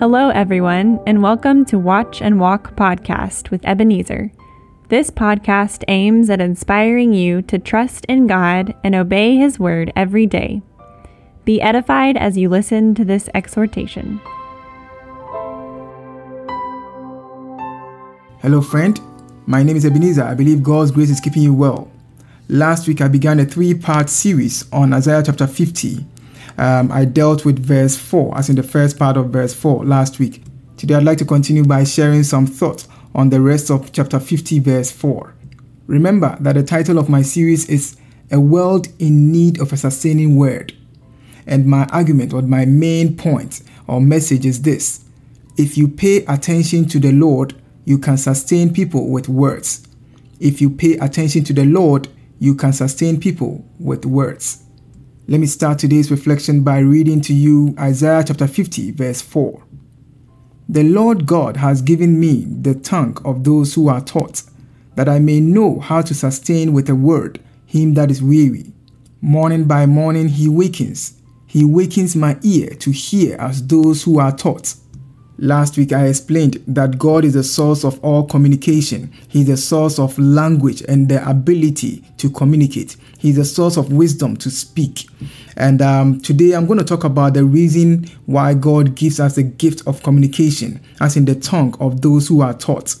Hello, everyone, and welcome to Watch and Walk podcast with Ebenezer. This podcast aims at inspiring you to trust in God and obey His word every day. Be edified as you listen to this exhortation. Hello, friend. My name is Ebenezer. I believe God's grace is keeping you well. Last week, I began a three part series on Isaiah chapter 50 um, I dealt with verse 4, as in the first part of verse 4 last week. Today, I'd like to continue by sharing some thoughts on the rest of chapter 50, verse 4. Remember that the title of my series is A World in Need of a Sustaining Word. And my argument or my main point or message is this If you pay attention to the Lord, you can sustain people with words. If you pay attention to the Lord, you can sustain people with words. Let me start today's reflection by reading to you Isaiah chapter 50, verse 4. The Lord God has given me the tongue of those who are taught, that I may know how to sustain with a word him that is weary. Morning by morning he wakens, he wakens my ear to hear as those who are taught. Last week, I explained that God is the source of all communication. He's the source of language and the ability to communicate. He's the source of wisdom to speak. And um, today, I'm going to talk about the reason why God gives us the gift of communication, as in the tongue of those who are taught.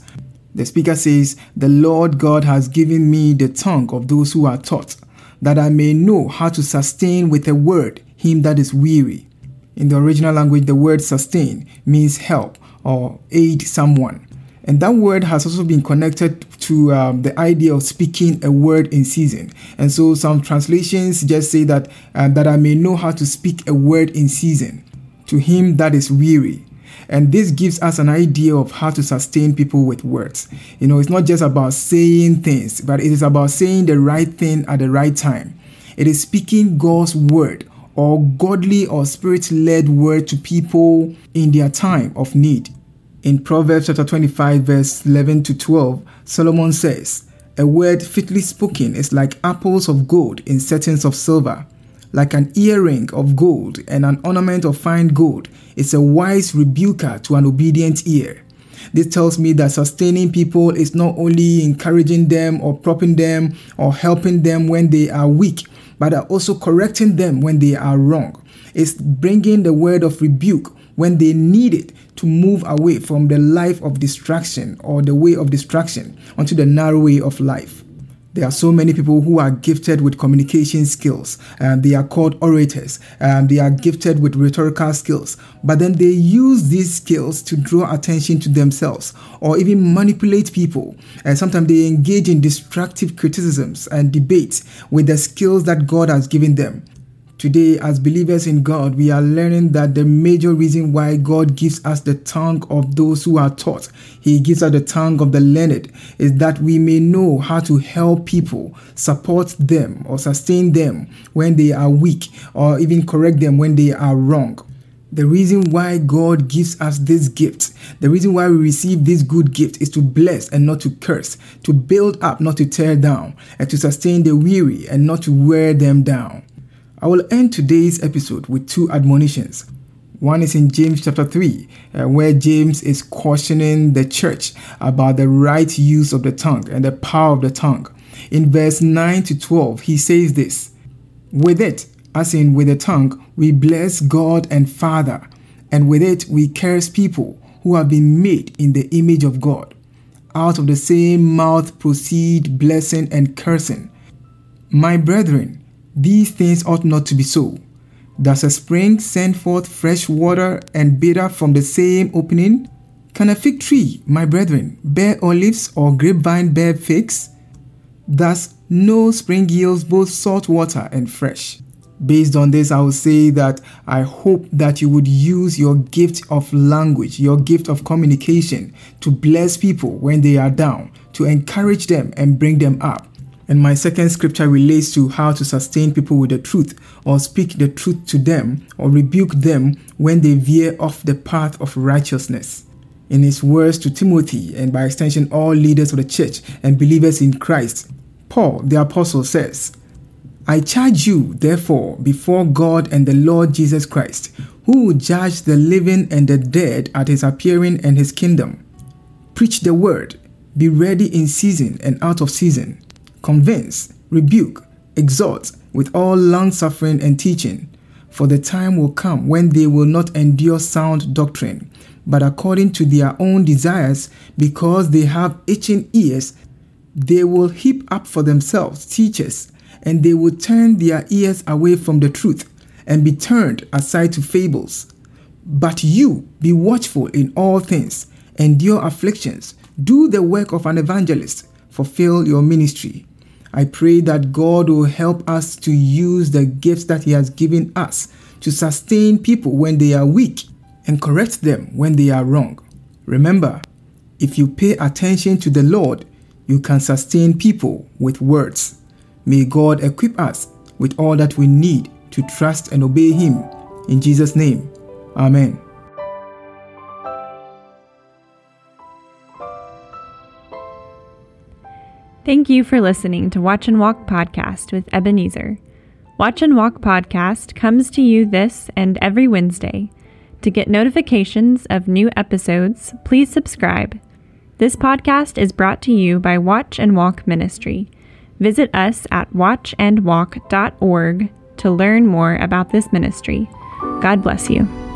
The speaker says, The Lord God has given me the tongue of those who are taught, that I may know how to sustain with a word him that is weary. In the original language, the word sustain means help or aid someone. And that word has also been connected to um, the idea of speaking a word in season. And so some translations just say that, uh, that I may know how to speak a word in season to him that is weary. And this gives us an idea of how to sustain people with words. You know, it's not just about saying things, but it is about saying the right thing at the right time. It is speaking God's word or godly or spirit led word to people in their time of need. In Proverbs chapter 25, verse 11 to 12, Solomon says, A word fitly spoken is like apples of gold in settings of silver, like an earring of gold and an ornament of fine gold. It's a wise rebuker to an obedient ear. This tells me that sustaining people is not only encouraging them or propping them or helping them when they are weak, but are also correcting them when they are wrong. It's bringing the word of rebuke when they need it to move away from the life of distraction or the way of distraction onto the narrow way of life. There are so many people who are gifted with communication skills. and they are called orators. and they are gifted with rhetorical skills. But then they use these skills to draw attention to themselves or even manipulate people. And sometimes they engage in destructive criticisms and debates with the skills that God has given them. Today, as believers in God, we are learning that the major reason why God gives us the tongue of those who are taught, He gives us the tongue of the learned, is that we may know how to help people, support them, or sustain them when they are weak, or even correct them when they are wrong. The reason why God gives us this gift, the reason why we receive this good gift is to bless and not to curse, to build up, not to tear down, and to sustain the weary and not to wear them down. I will end today's episode with two admonitions. One is in James chapter 3, uh, where James is cautioning the church about the right use of the tongue and the power of the tongue. In verse 9 to 12, he says this With it, as in with the tongue, we bless God and Father, and with it we curse people who have been made in the image of God. Out of the same mouth proceed blessing and cursing. My brethren, these things ought not to be so. Does a spring send forth fresh water and bitter from the same opening? Can a fig tree, my brethren, bear olives or grapevine bear figs? Thus, no spring yields both salt water and fresh. Based on this, I will say that I hope that you would use your gift of language, your gift of communication to bless people when they are down, to encourage them and bring them up. And my second scripture relates to how to sustain people with the truth or speak the truth to them or rebuke them when they veer off the path of righteousness. In his words to Timothy and by extension all leaders of the church and believers in Christ, Paul the apostle says, I charge you, therefore, before God and the Lord Jesus Christ, who will judge the living and the dead at his appearing and his kingdom. Preach the word, be ready in season and out of season. Convince, rebuke, exhort with all long suffering and teaching. For the time will come when they will not endure sound doctrine, but according to their own desires, because they have itching ears, they will heap up for themselves teachers, and they will turn their ears away from the truth and be turned aside to fables. But you be watchful in all things, endure afflictions, do the work of an evangelist, fulfill your ministry. I pray that God will help us to use the gifts that He has given us to sustain people when they are weak and correct them when they are wrong. Remember, if you pay attention to the Lord, you can sustain people with words. May God equip us with all that we need to trust and obey Him. In Jesus' name, Amen. Thank you for listening to Watch and Walk Podcast with Ebenezer. Watch and Walk Podcast comes to you this and every Wednesday. To get notifications of new episodes, please subscribe. This podcast is brought to you by Watch and Walk Ministry. Visit us at watchandwalk.org to learn more about this ministry. God bless you.